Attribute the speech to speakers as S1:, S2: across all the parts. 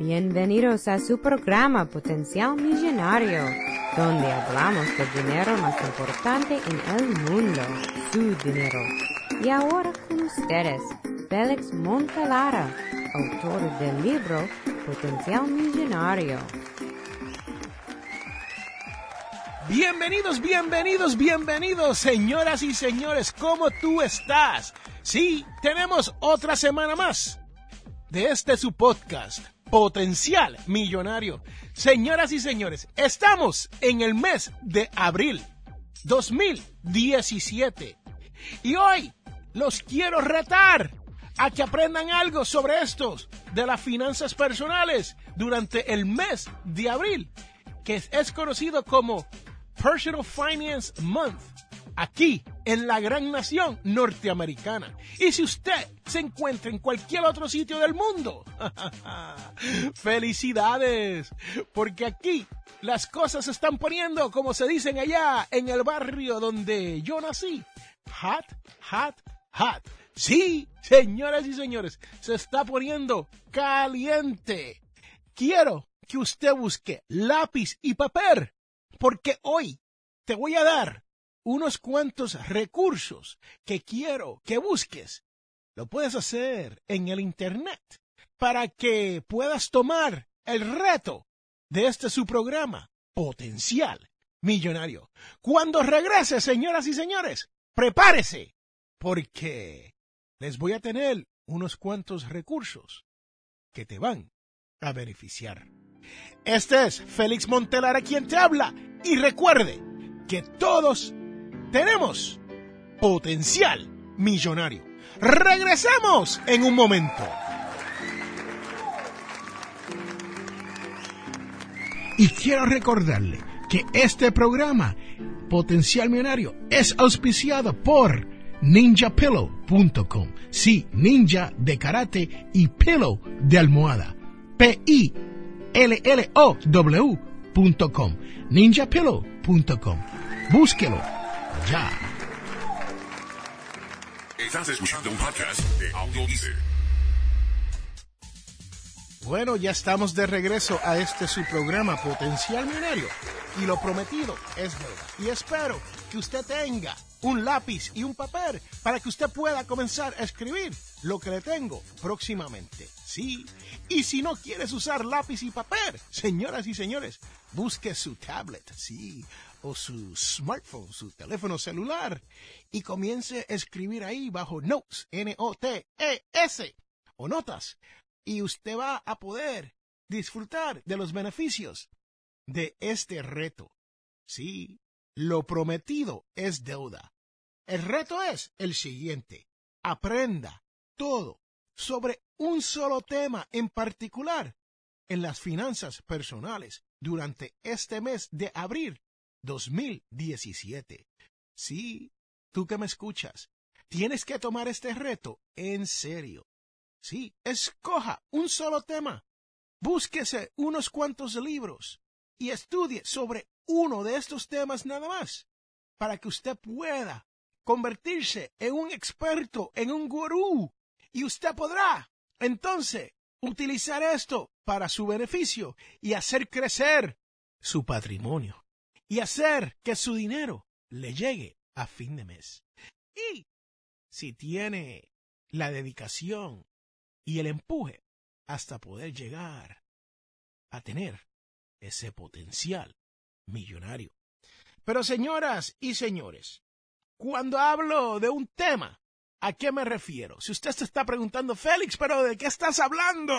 S1: Bienvenidos a su programa Potencial Millonario, donde hablamos del dinero más importante en el mundo, su dinero. Y ahora con ustedes, Félix Montelara, autor del libro Potencial Millonario.
S2: Bienvenidos, bienvenidos, bienvenidos, señoras y señores, ¿cómo tú estás? Sí, tenemos otra semana más de este su podcast, Potencial Millonario. Señoras y señores, estamos en el mes de abril 2017 y hoy los quiero retar a que aprendan algo sobre estos de las finanzas personales durante el mes de abril, que es conocido como Personal Finance Month aquí en la gran nación norteamericana. Y si usted se encuentra en cualquier otro sitio del mundo, felicidades, porque aquí las cosas se están poniendo, como se dicen allá en el barrio donde yo nací, hot, hot, hot. Sí, señoras y señores, se está poniendo caliente. Quiero que usted busque lápiz y papel porque hoy te voy a dar unos cuantos recursos que quiero que busques. Lo puedes hacer en el Internet para que puedas tomar el reto de este su programa potencial millonario. Cuando regrese, señoras y señores, prepárese porque les voy a tener unos cuantos recursos que te van a beneficiar. Este es Félix Montelara quien te habla y recuerde que todos tenemos potencial millonario. Regresamos en un momento. Y quiero recordarle que este programa, Potencial Millonario, es auspiciado por ninjapillow.com. Sí, ninja de karate y pillow de almohada. P-I L-L-O-W.com. ninjapillow.com. Búsquelo ya.
S3: Estás escuchando un podcast de Audio
S2: Bueno, ya estamos de regreso a este su programa Potencial Millonario y lo prometido es verdad. Y espero que usted tenga un lápiz y un papel para que usted pueda comenzar a escribir lo que le tengo próximamente. Sí. Y si no quieres usar lápiz y papel, señoras y señores, busque su tablet, sí, o su smartphone, su teléfono celular, y comience a escribir ahí bajo notes, N-O-T-E-S, o notas, y usted va a poder disfrutar de los beneficios de este reto. Sí, lo prometido es deuda. El reto es el siguiente. Aprenda todo sobre un solo tema en particular en las finanzas personales durante este mes de abril 2017. Sí, tú que me escuchas, tienes que tomar este reto en serio. Sí, escoja un solo tema. Búsquese unos cuantos libros y estudie sobre uno de estos temas nada más, para que usted pueda convertirse en un experto, en un gurú, y usted podrá entonces utilizar esto para su beneficio y hacer crecer su patrimonio y hacer que su dinero le llegue a fin de mes. Y si tiene la dedicación y el empuje hasta poder llegar a tener ese potencial millonario. Pero señoras y señores, cuando hablo de un tema, ¿a qué me refiero? Si usted se está preguntando, Félix, pero ¿de qué estás hablando?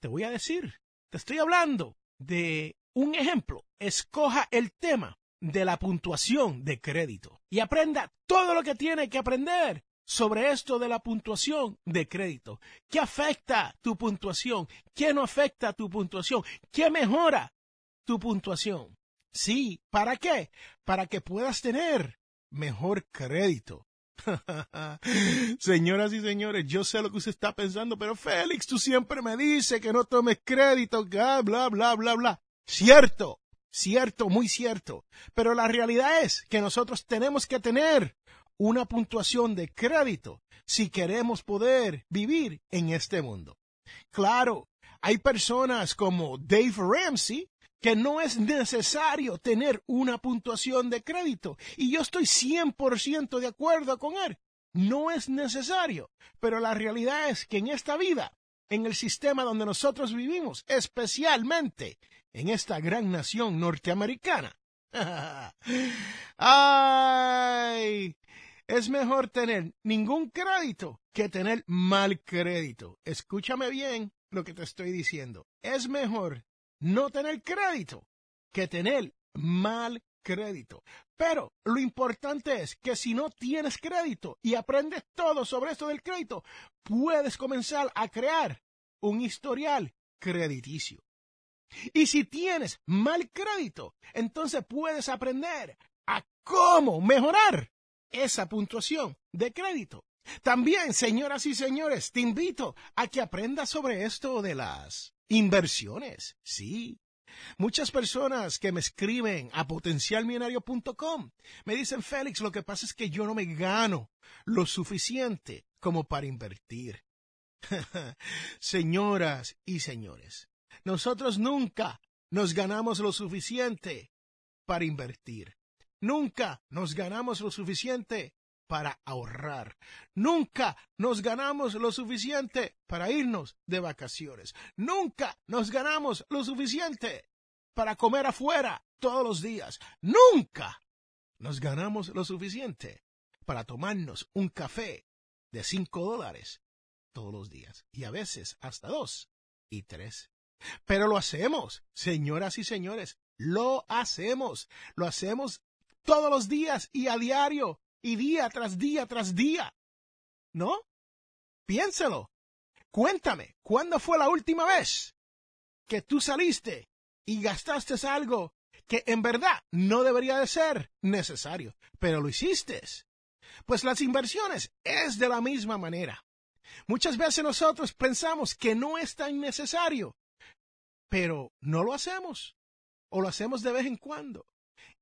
S2: Te voy a decir, te estoy hablando de un ejemplo. Escoja el tema de la puntuación de crédito y aprenda todo lo que tiene que aprender sobre esto de la puntuación de crédito. ¿Qué afecta tu puntuación? ¿Qué no afecta tu puntuación? ¿Qué mejora tu puntuación. Sí, ¿para qué? Para que puedas tener mejor crédito. Señoras y señores, yo sé lo que usted está pensando, pero Félix, tú siempre me dices que no tomes crédito, bla, bla, bla, bla. Cierto, cierto, muy cierto. Pero la realidad es que nosotros tenemos que tener una puntuación de crédito si queremos poder vivir en este mundo. Claro, Hay personas como Dave Ramsey que no es necesario tener una puntuación de crédito. Y yo estoy 100% de acuerdo con él. No es necesario. Pero la realidad es que en esta vida, en el sistema donde nosotros vivimos, especialmente en esta gran nación norteamericana, ¡ay! Es mejor tener ningún crédito que tener mal crédito. Escúchame bien lo que te estoy diciendo. Es mejor no tener crédito que tener mal crédito. Pero lo importante es que si no tienes crédito y aprendes todo sobre esto del crédito, puedes comenzar a crear un historial crediticio. Y si tienes mal crédito, entonces puedes aprender a cómo mejorar esa puntuación de crédito. También, señoras y señores, te invito a que aprendas sobre esto de las Inversiones, sí. Muchas personas que me escriben a potencialmillonario.com me dicen, Félix, lo que pasa es que yo no me gano lo suficiente como para invertir. Señoras y señores, nosotros nunca nos ganamos lo suficiente para invertir. Nunca nos ganamos lo suficiente para ahorrar. Nunca nos ganamos lo suficiente para irnos de vacaciones. Nunca nos ganamos lo suficiente para comer afuera todos los días. Nunca nos ganamos lo suficiente para tomarnos un café de cinco dólares todos los días y a veces hasta dos y tres. Pero lo hacemos, señoras y señores, lo hacemos, lo hacemos todos los días y a diario y día tras día tras día. ¿No? Piénselo. Cuéntame, ¿cuándo fue la última vez que tú saliste y gastaste algo que en verdad no debería de ser necesario, pero lo hiciste? Pues las inversiones es de la misma manera. Muchas veces nosotros pensamos que no es tan necesario, pero no lo hacemos o lo hacemos de vez en cuando.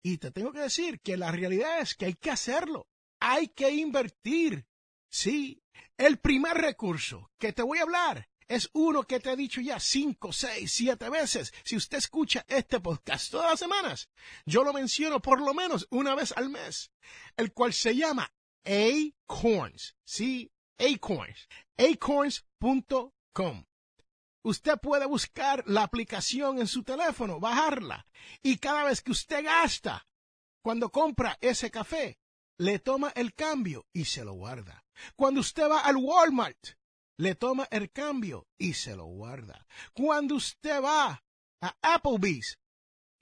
S2: Y te tengo que decir que la realidad es que hay que hacerlo. Hay que invertir. Sí, el primer recurso que te voy a hablar es uno que te he dicho ya cinco, seis, siete veces. Si usted escucha este podcast todas las semanas, yo lo menciono por lo menos una vez al mes, el cual se llama Acorns. Sí, Acorns. Acorns.com. Usted puede buscar la aplicación en su teléfono, bajarla, y cada vez que usted gasta, cuando compra ese café, le toma el cambio y se lo guarda. Cuando usted va al Walmart, le toma el cambio y se lo guarda. Cuando usted va a Applebee's,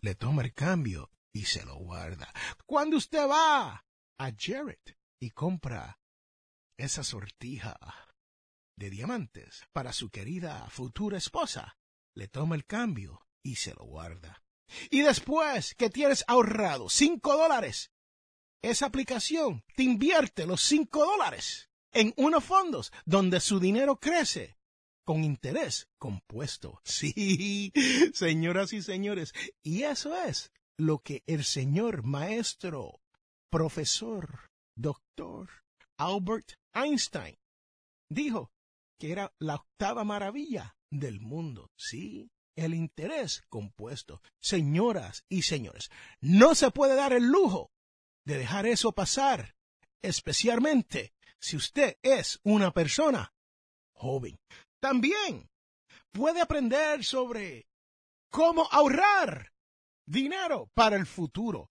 S2: le toma el cambio y se lo guarda. Cuando usted va a Jared y compra esa sortija de diamantes para su querida futura esposa, le toma el cambio y se lo guarda. Y después que tienes ahorrado cinco dólares, esa aplicación te invierte los cinco dólares en unos fondos donde su dinero crece con interés compuesto. Sí, señoras y señores, y eso es lo que el señor maestro, profesor, doctor Albert Einstein dijo que era la octava maravilla del mundo. Sí, el interés compuesto. Señoras y señores, no se puede dar el lujo de dejar eso pasar, especialmente si usted es una persona joven. También puede aprender sobre cómo ahorrar dinero para el futuro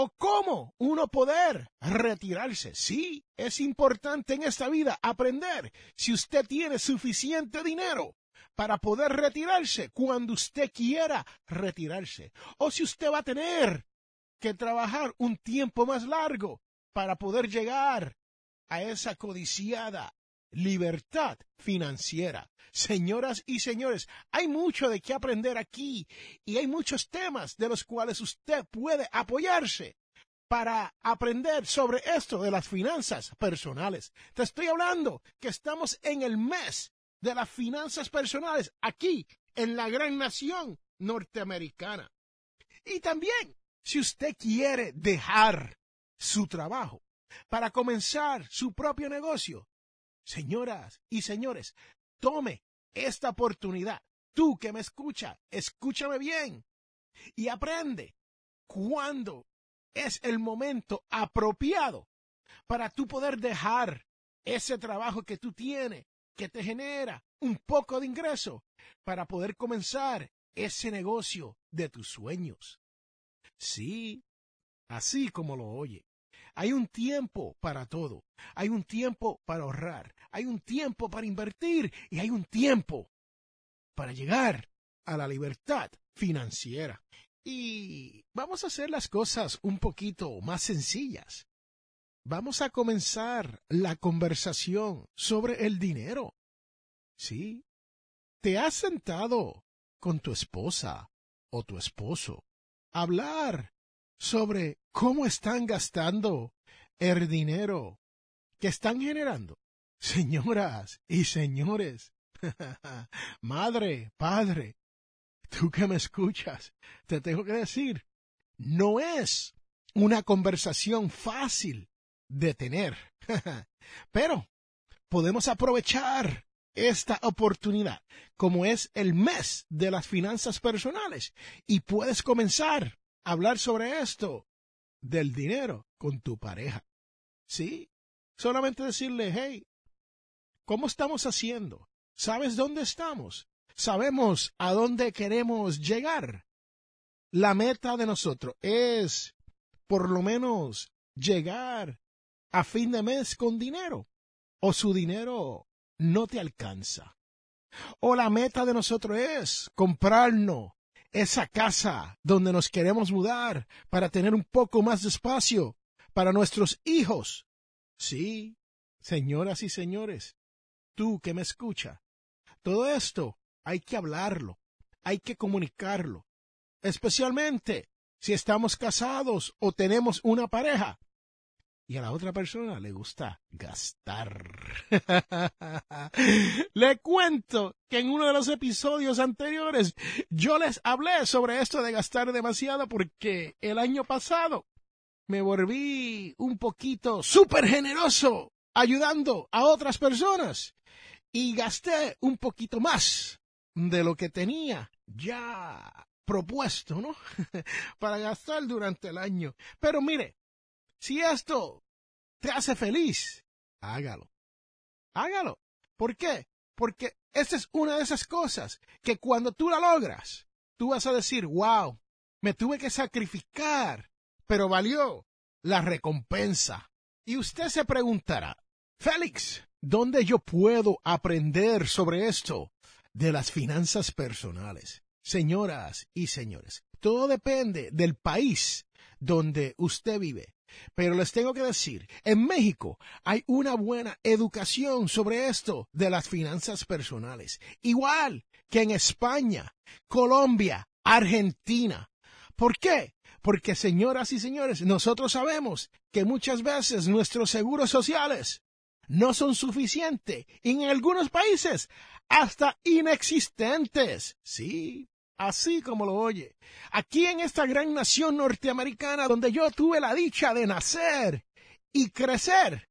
S2: o cómo uno poder retirarse. Sí, es importante en esta vida aprender si usted tiene suficiente dinero para poder retirarse cuando usted quiera retirarse. O si usted va a tener que trabajar un tiempo más largo para poder llegar a esa codiciada libertad financiera. Señoras y señores, hay mucho de qué aprender aquí y hay muchos temas de los cuales usted puede apoyarse para aprender sobre esto de las finanzas personales. Te estoy hablando que estamos en el mes de las finanzas personales aquí en la gran nación norteamericana. Y también, si usted quiere dejar su trabajo para comenzar su propio negocio, señoras y señores, tome esta oportunidad. tú que me escucha, escúchame bien y aprende cuándo es el momento apropiado para tú poder dejar ese trabajo que tú tienes, que te genera un poco de ingreso, para poder comenzar ese negocio de tus sueños. Sí, así como lo oye. Hay un tiempo para todo. Hay un tiempo para ahorrar. Hay un tiempo para invertir. Y hay un tiempo para llegar a la libertad financiera. Y vamos a hacer las cosas un poquito más sencillas. Vamos a comenzar la conversación sobre el dinero. Sí. ¿Te has sentado con tu esposa o tu esposo a hablar sobre cómo están gastando el dinero que están generando? Señoras y señores, madre, padre, tú que me escuchas, te tengo que decir, no es una conversación fácil de tener, pero podemos aprovechar esta oportunidad, como es el mes de las finanzas personales, y puedes comenzar hablar sobre esto del dinero con tu pareja. Sí, solamente decirle, hey, ¿cómo estamos haciendo? ¿Sabes dónde estamos? sabemos a dónde queremos llegar. La meta de nosotros es, por lo menos, llegar a fin de mes con dinero, o su dinero no te alcanza. O la meta de nosotros es comprarnos esa casa donde nos queremos mudar para tener un poco más de espacio para nuestros hijos. Sí, señoras y señores, tú que me escucha, todo esto hay que hablarlo, hay que comunicarlo, especialmente si estamos casados o tenemos una pareja y a la otra persona le gusta gastar. le cuento que en uno de los episodios anteriores yo les hablé sobre esto de gastar demasiado porque el año pasado me volví un poquito súper generoso ayudando a otras personas y gasté un poquito más de lo que tenía ya propuesto, ¿no? Para gastar durante el año. Pero mire, si esto te hace feliz, hágalo. Hágalo. ¿Por qué? Porque esta es una de esas cosas que cuando tú la logras, tú vas a decir, wow, me tuve que sacrificar, pero valió la recompensa. Y usted se preguntará, Félix, ¿dónde yo puedo aprender sobre esto? de las finanzas personales. Señoras y señores, todo depende del país donde usted vive. Pero les tengo que decir, en México hay una buena educación sobre esto de las finanzas personales, igual que en España, Colombia, Argentina. ¿Por qué? Porque, señoras y señores, nosotros sabemos que muchas veces nuestros seguros sociales no son suficientes y en algunos países hasta inexistentes. Sí, así como lo oye. Aquí en esta gran nación norteamericana donde yo tuve la dicha de nacer y crecer,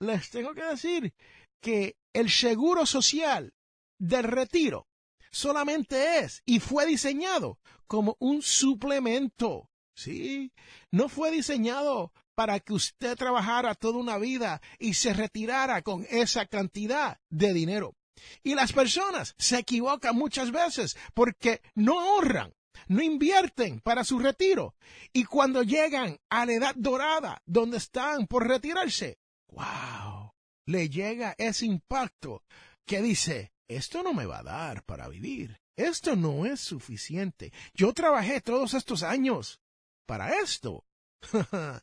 S2: les tengo que decir que el seguro social del retiro solamente es y fue diseñado como un suplemento. Sí, no fue diseñado para que usted trabajara toda una vida y se retirara con esa cantidad de dinero. Y las personas se equivocan muchas veces porque no ahorran, no invierten para su retiro. Y cuando llegan a la edad dorada, donde están por retirarse, wow, le llega ese impacto que dice, esto no me va a dar para vivir. Esto no es suficiente. Yo trabajé todos estos años para esto.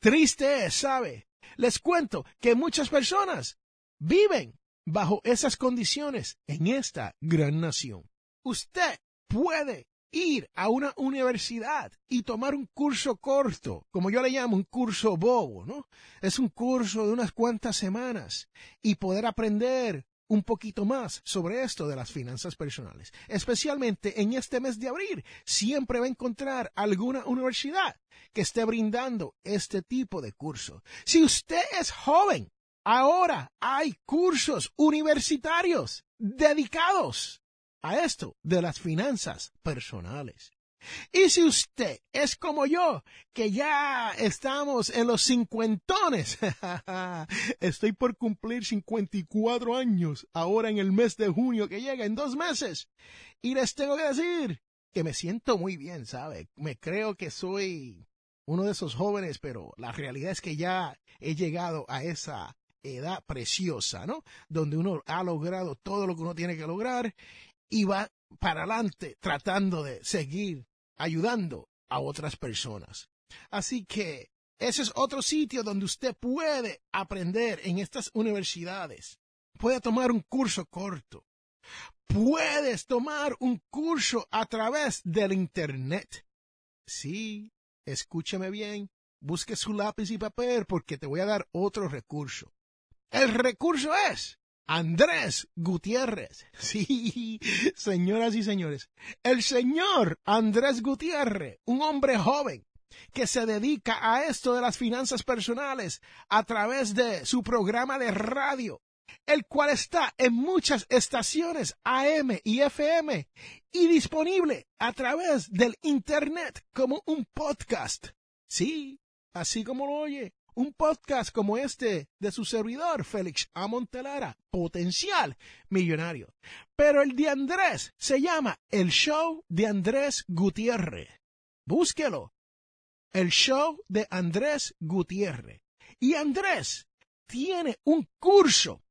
S2: Triste es, ¿sabe? Les cuento que muchas personas viven bajo esas condiciones en esta gran nación. Usted puede ir a una universidad y tomar un curso corto, como yo le llamo un curso bobo, ¿no? Es un curso de unas cuantas semanas y poder aprender un poquito más sobre esto de las finanzas personales. Especialmente en este mes de abril, siempre va a encontrar alguna universidad que esté brindando este tipo de curso. Si usted es joven Ahora hay cursos universitarios dedicados a esto de las finanzas personales. Y si usted es como yo, que ya estamos en los cincuentones, estoy por cumplir 54 años ahora en el mes de junio que llega en dos meses. Y les tengo que decir que me siento muy bien, ¿sabe? Me creo que soy uno de esos jóvenes, pero la realidad es que ya he llegado a esa edad preciosa, ¿no? Donde uno ha logrado todo lo que uno tiene que lograr y va para adelante tratando de seguir ayudando a otras personas. Así que ese es otro sitio donde usted puede aprender en estas universidades. Puede tomar un curso corto. Puedes tomar un curso a través del Internet. Sí, escúcheme bien. Busque su lápiz y papel porque te voy a dar otro recurso. El recurso es Andrés Gutiérrez. Sí, señoras y señores, el señor Andrés Gutiérrez, un hombre joven que se dedica a esto de las finanzas personales a través de su programa de radio, el cual está en muchas estaciones AM y FM y disponible a través del Internet como un podcast. Sí, así como lo oye, un podcast como este de su servidor, Félix Amontelara, potencial millonario. Pero el de Andrés se llama El Show de Andrés Gutiérrez. Búsquelo. El Show de Andrés Gutiérrez. Y Andrés tiene un curso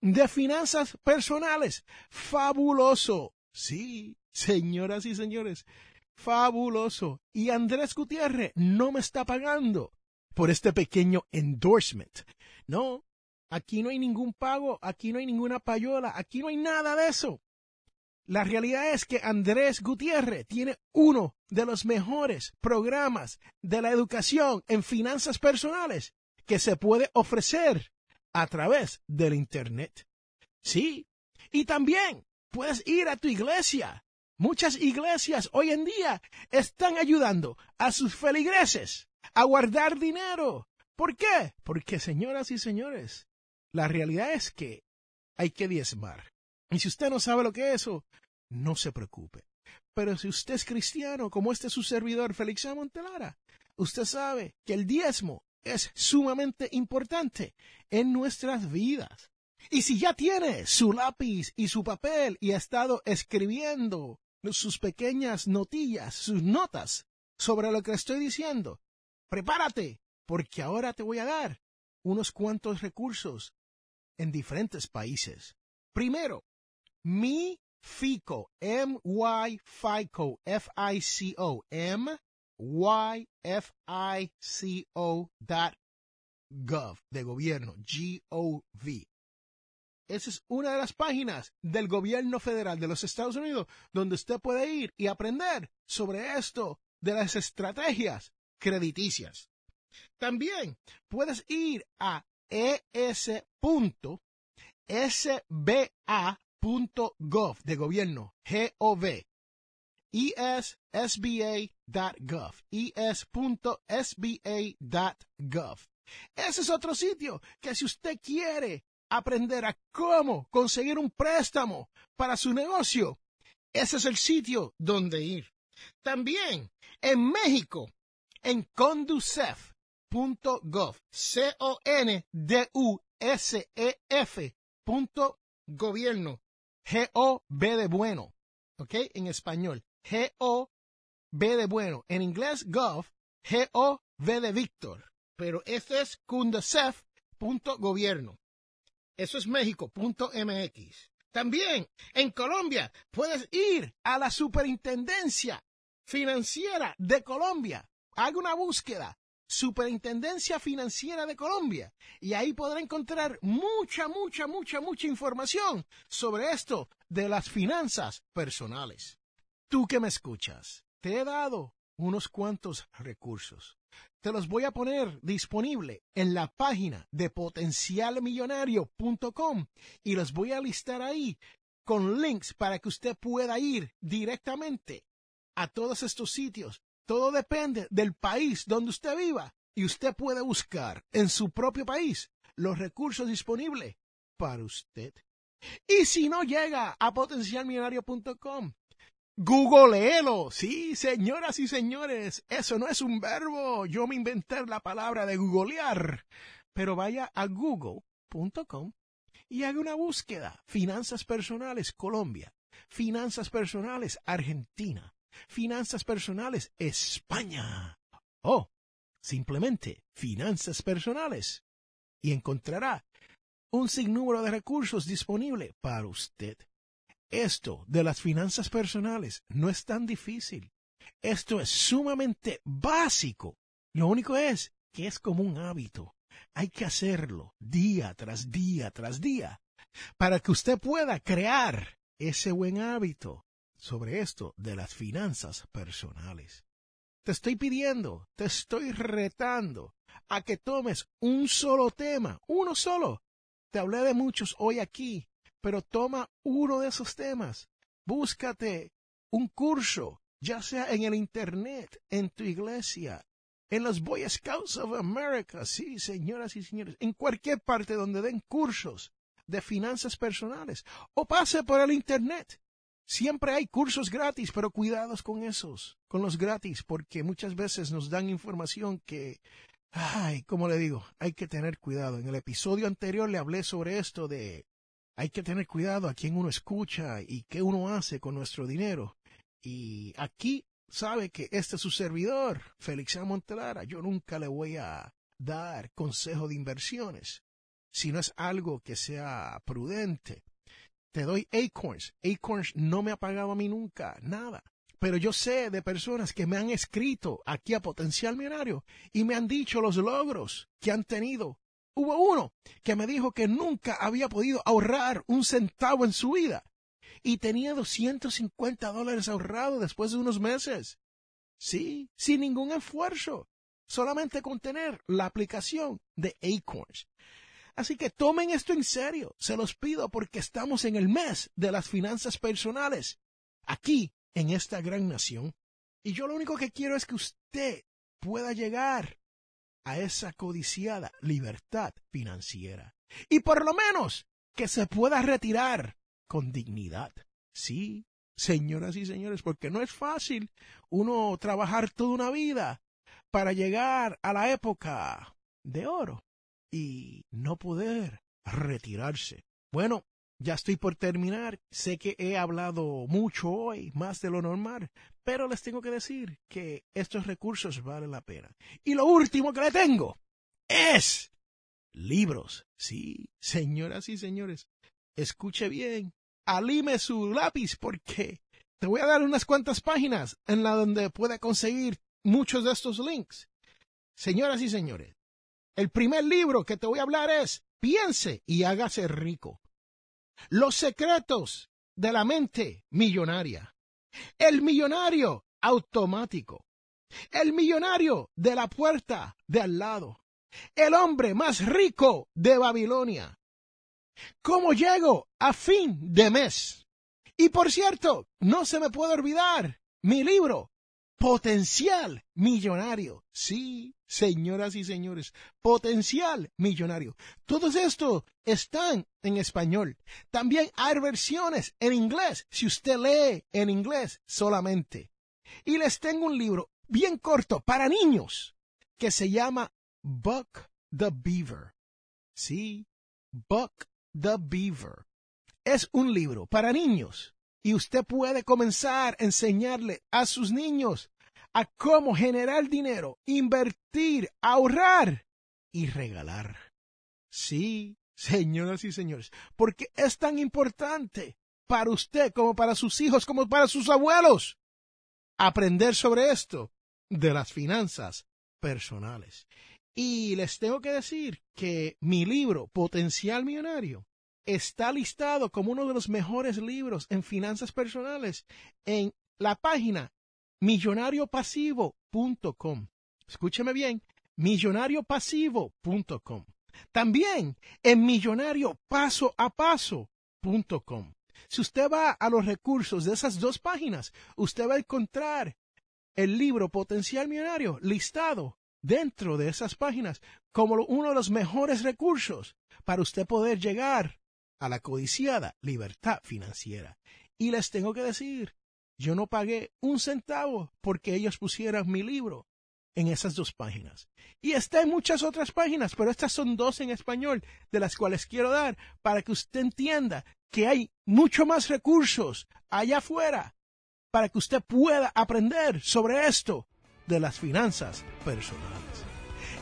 S2: de finanzas personales fabuloso. Sí, señoras y señores, fabuloso. Y Andrés Gutiérrez no me está pagando por este pequeño endorsement. No, aquí no hay ningún pago, aquí no hay ninguna payola, aquí no hay nada de eso. La realidad es que Andrés Gutiérrez tiene uno de los mejores programas de la educación en finanzas personales que se puede ofrecer a través del Internet. Sí, y también puedes ir a tu iglesia. Muchas iglesias hoy en día están ayudando a sus feligreses a guardar dinero. ¿Por qué? Porque, señoras y señores, la realidad es que hay que diezmar. Y si usted no sabe lo que es eso, no se preocupe. Pero si usted es cristiano, como este su servidor, Félix Montelara, usted sabe que el diezmo es sumamente importante en nuestras vidas. Y si ya tiene su lápiz y su papel y ha estado escribiendo sus pequeñas notillas, sus notas sobre lo que estoy diciendo, prepárate, porque ahora te voy a dar unos cuantos recursos en diferentes países. Primero, mi FICO, M-Y-FICO, F-I-C-O, M-Y-F-I-C-O dot gov, de gobierno, G-O-V. Esa es una de las páginas del gobierno federal de los Estados Unidos donde usted puede ir y aprender sobre esto de las estrategias crediticias. También puedes ir a es.sba.gov de gobierno, G-O-V, esba.gov, es.sba.gov. Ese es otro sitio que si usted quiere aprender a cómo conseguir un préstamo para su negocio, ese es el sitio donde ir. También en México en conducef.gov, C-O-N-D-U-S-E-F punto gobierno, G-O-B de bueno, ¿ok? En español, G-O-B de bueno. En inglés, gov, G-O-V de Víctor. Pero este es conducef.gobierno. Eso es México.mx. También en Colombia puedes ir a la Superintendencia Financiera de Colombia haga una búsqueda, Superintendencia Financiera de Colombia, y ahí podrá encontrar mucha, mucha, mucha, mucha información sobre esto de las finanzas personales. Tú que me escuchas, te he dado unos cuantos recursos. Te los voy a poner disponible en la página de potencialmillonario.com y los voy a listar ahí con links para que usted pueda ir directamente a todos estos sitios todo depende del país donde usted viva y usted puede buscar en su propio país los recursos disponibles para usted. Y si no llega a potencialmillonario.com, googleelo. Sí, señoras y señores, eso no es un verbo. Yo me inventé la palabra de googlear. Pero vaya a google.com y haga una búsqueda. Finanzas personales Colombia. Finanzas personales Argentina. Finanzas personales España. O simplemente finanzas personales. Y encontrará un sinnúmero de recursos disponible para usted. Esto de las finanzas personales no es tan difícil. Esto es sumamente básico. Lo único es que es como un hábito. Hay que hacerlo día tras día tras día para que usted pueda crear ese buen hábito sobre esto de las finanzas personales. Te estoy pidiendo, te estoy retando a que tomes un solo tema, uno solo. Te hablé de muchos hoy aquí, pero toma uno de esos temas. Búscate un curso, ya sea en el Internet, en tu iglesia, en los Boy Scouts of America, sí, señoras y señores, en cualquier parte donde den cursos de finanzas personales, o pase por el Internet. Siempre hay cursos gratis, pero cuidados con esos, con los gratis, porque muchas veces nos dan información que, ay, como le digo, hay que tener cuidado. En el episodio anterior le hablé sobre esto de hay que tener cuidado a quién uno escucha y qué uno hace con nuestro dinero. Y aquí sabe que este es su servidor, Félix A. Montelara. Yo nunca le voy a dar consejo de inversiones si no es algo que sea prudente. Te doy Acorns. Acorns no me ha pagado a mí nunca, nada. Pero yo sé de personas que me han escrito aquí a Potencial Millonario y me han dicho los logros que han tenido Hubo uno que me dijo que nunca había podido ahorrar un centavo en su vida y tenía 250 dólares ahorrados después de unos meses. Sí, sin ningún esfuerzo, solamente con tener la aplicación de Acorns. Así que tomen esto en serio, se los pido porque estamos en el mes de las finanzas personales, aquí en esta gran nación. Y yo lo único que quiero es que usted pueda llegar a esa codiciada libertad financiera. Y por lo menos que se pueda retirar con dignidad. Sí, señoras y señores, porque no es fácil uno trabajar toda una vida para llegar a la época de oro y no poder retirarse. Bueno, ya estoy por terminar. Sé que he hablado mucho hoy, más de lo normal, pero les tengo que decir que estos recursos valen la pena. Y lo último que le tengo es libros. Sí, señoras y señores, escuche bien, alime su lápiz porque te voy a dar unas cuantas páginas en la donde puede conseguir muchos de estos links. Señoras y señores, el primer libro que te voy a hablar es Piense y hágase rico los secretos de la mente millonaria. El millonario automático. El millonario de la puerta de al lado. El hombre más rico de Babilonia. ¿Cómo llego a fin de mes? Y por cierto, no se me puede olvidar mi libro, Potencial Millonario. Sí, señoras y señores, potencial millonario. Todos estos están en español. También hay versiones en inglés, si usted lee en inglés solamente. Y les tengo un libro bien corto para niños que se llama Buck the Beaver. Sí, Buck the Beaver. Es un libro para niños y usted puede comenzar a enseñarle a sus niños a cómo generar dinero, invertir, ahorrar y regalar. Sí, señoras y señores, porque es tan importante para usted como para sus hijos, como para sus abuelos, aprender sobre esto de las finanzas personales. Y les tengo que decir que mi libro, Potencial Millonario, está listado como uno de los mejores libros en finanzas personales en la página millonariopasivo.com. Escúcheme bien, millonariopasivo.com. También en millonariopasoapaso.com. Si usted va a los recursos de esas dos páginas, usted va a encontrar el libro Potencial Millonario listado dentro de esas páginas como uno de los mejores recursos para usted poder llegar a la codiciada libertad financiera. Y les tengo que decir, yo no pagué un centavo porque ellos pusieran mi libro en esas dos páginas. Y está en muchas otras páginas, pero estas son dos en español, de las cuales quiero dar para que usted entienda que hay mucho más recursos allá afuera para que usted pueda aprender sobre esto de las finanzas personales.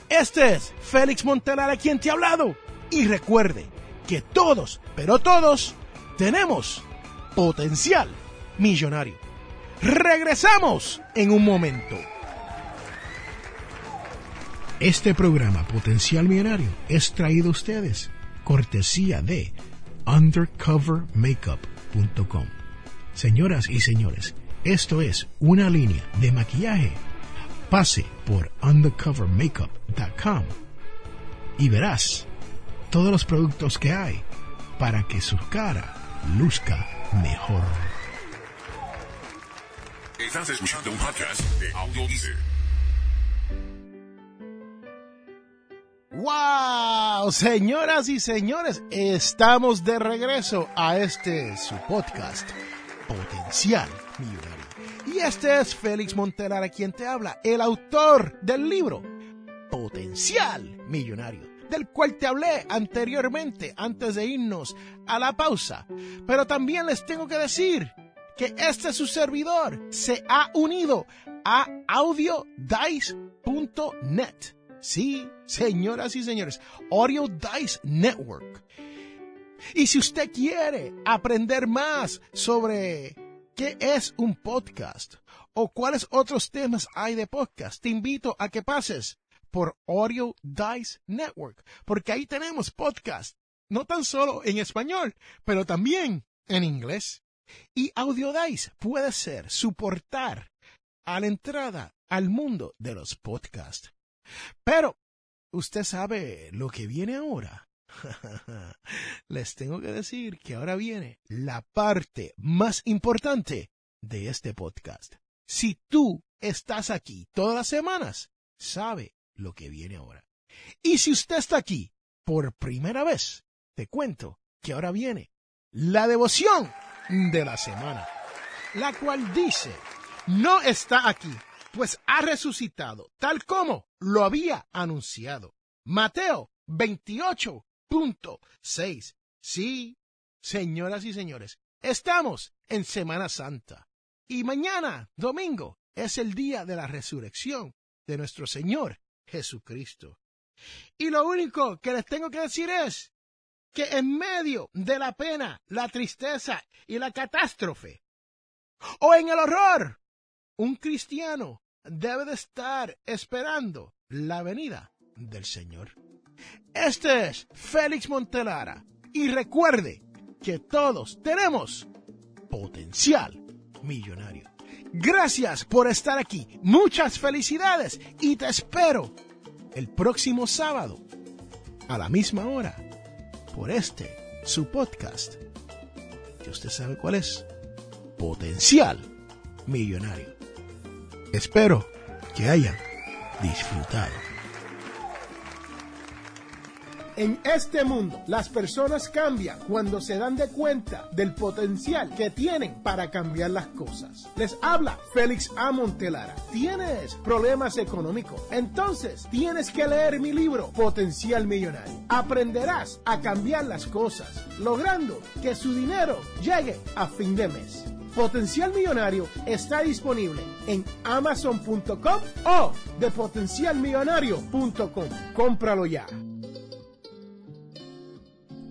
S2: Este es Félix Montelara quien te ha hablado. Y recuerde que todos, pero todos, tenemos potencial millonario. Regresamos en un momento. Este programa Potencial Millonario es traído a ustedes cortesía de undercovermakeup.com. Señoras y señores, esto es una línea de maquillaje. Pase por undercovermakeup.com y verás todos los productos que hay para que su cara luzca mejor. ¡Wow! Señoras y señores, estamos de regreso a este su podcast, Potencial Millonario. Y este es Félix Montelara quien te habla, el autor del libro Potencial Millonario, del cual te hablé anteriormente antes de irnos a la pausa. Pero también les tengo que decir que este su servidor se ha unido a audiodice.net Sí, señoras y señores, Audio Dice Network. Y si usted quiere aprender más sobre qué es un podcast o cuáles otros temas hay de podcast, te invito a que pases por Audio Dice Network, porque ahí tenemos podcast, no tan solo en español, pero también en inglés. Y Audio Dice puede ser su portal a la entrada al mundo de los podcasts. Pero, ¿usted sabe lo que viene ahora? Les tengo que decir que ahora viene la parte más importante de este podcast. Si tú estás aquí todas las semanas, sabe lo que viene ahora. Y si usted está aquí por primera vez, te cuento que ahora viene la devoción de la semana, la cual dice, no está aquí pues ha resucitado, tal como lo había anunciado. Mateo 28.6. Sí, señoras y señores, estamos en Semana Santa. Y mañana, domingo, es el día de la resurrección de nuestro Señor Jesucristo. Y lo único que les tengo que decir es que en medio de la pena, la tristeza y la catástrofe, o en el horror, un cristiano debe de estar esperando la venida del Señor. Este es Félix Montelara y recuerde que todos tenemos potencial millonario. Gracias por estar aquí. Muchas felicidades y te espero el próximo sábado a la misma hora por este su podcast. Que usted sabe cuál es. Potencial millonario. Espero que hayan disfrutado. En este mundo, las personas cambian cuando se dan de cuenta del potencial que tienen para cambiar las cosas. Les habla Félix A. Montelara. ¿Tienes problemas económicos? Entonces, tienes que leer mi libro, Potencial Millonario. Aprenderás a cambiar las cosas, logrando que su dinero llegue a fin de mes. Potencial Millonario está disponible en amazon.com o de potencialmillonario.com. Cómpralo ya.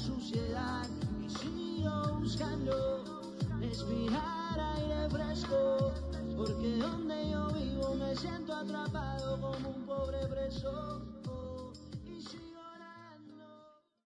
S4: suciedad. Y sigo buscando respirar aire fresco porque donde yo vivo me siento atrapado como un pobre preso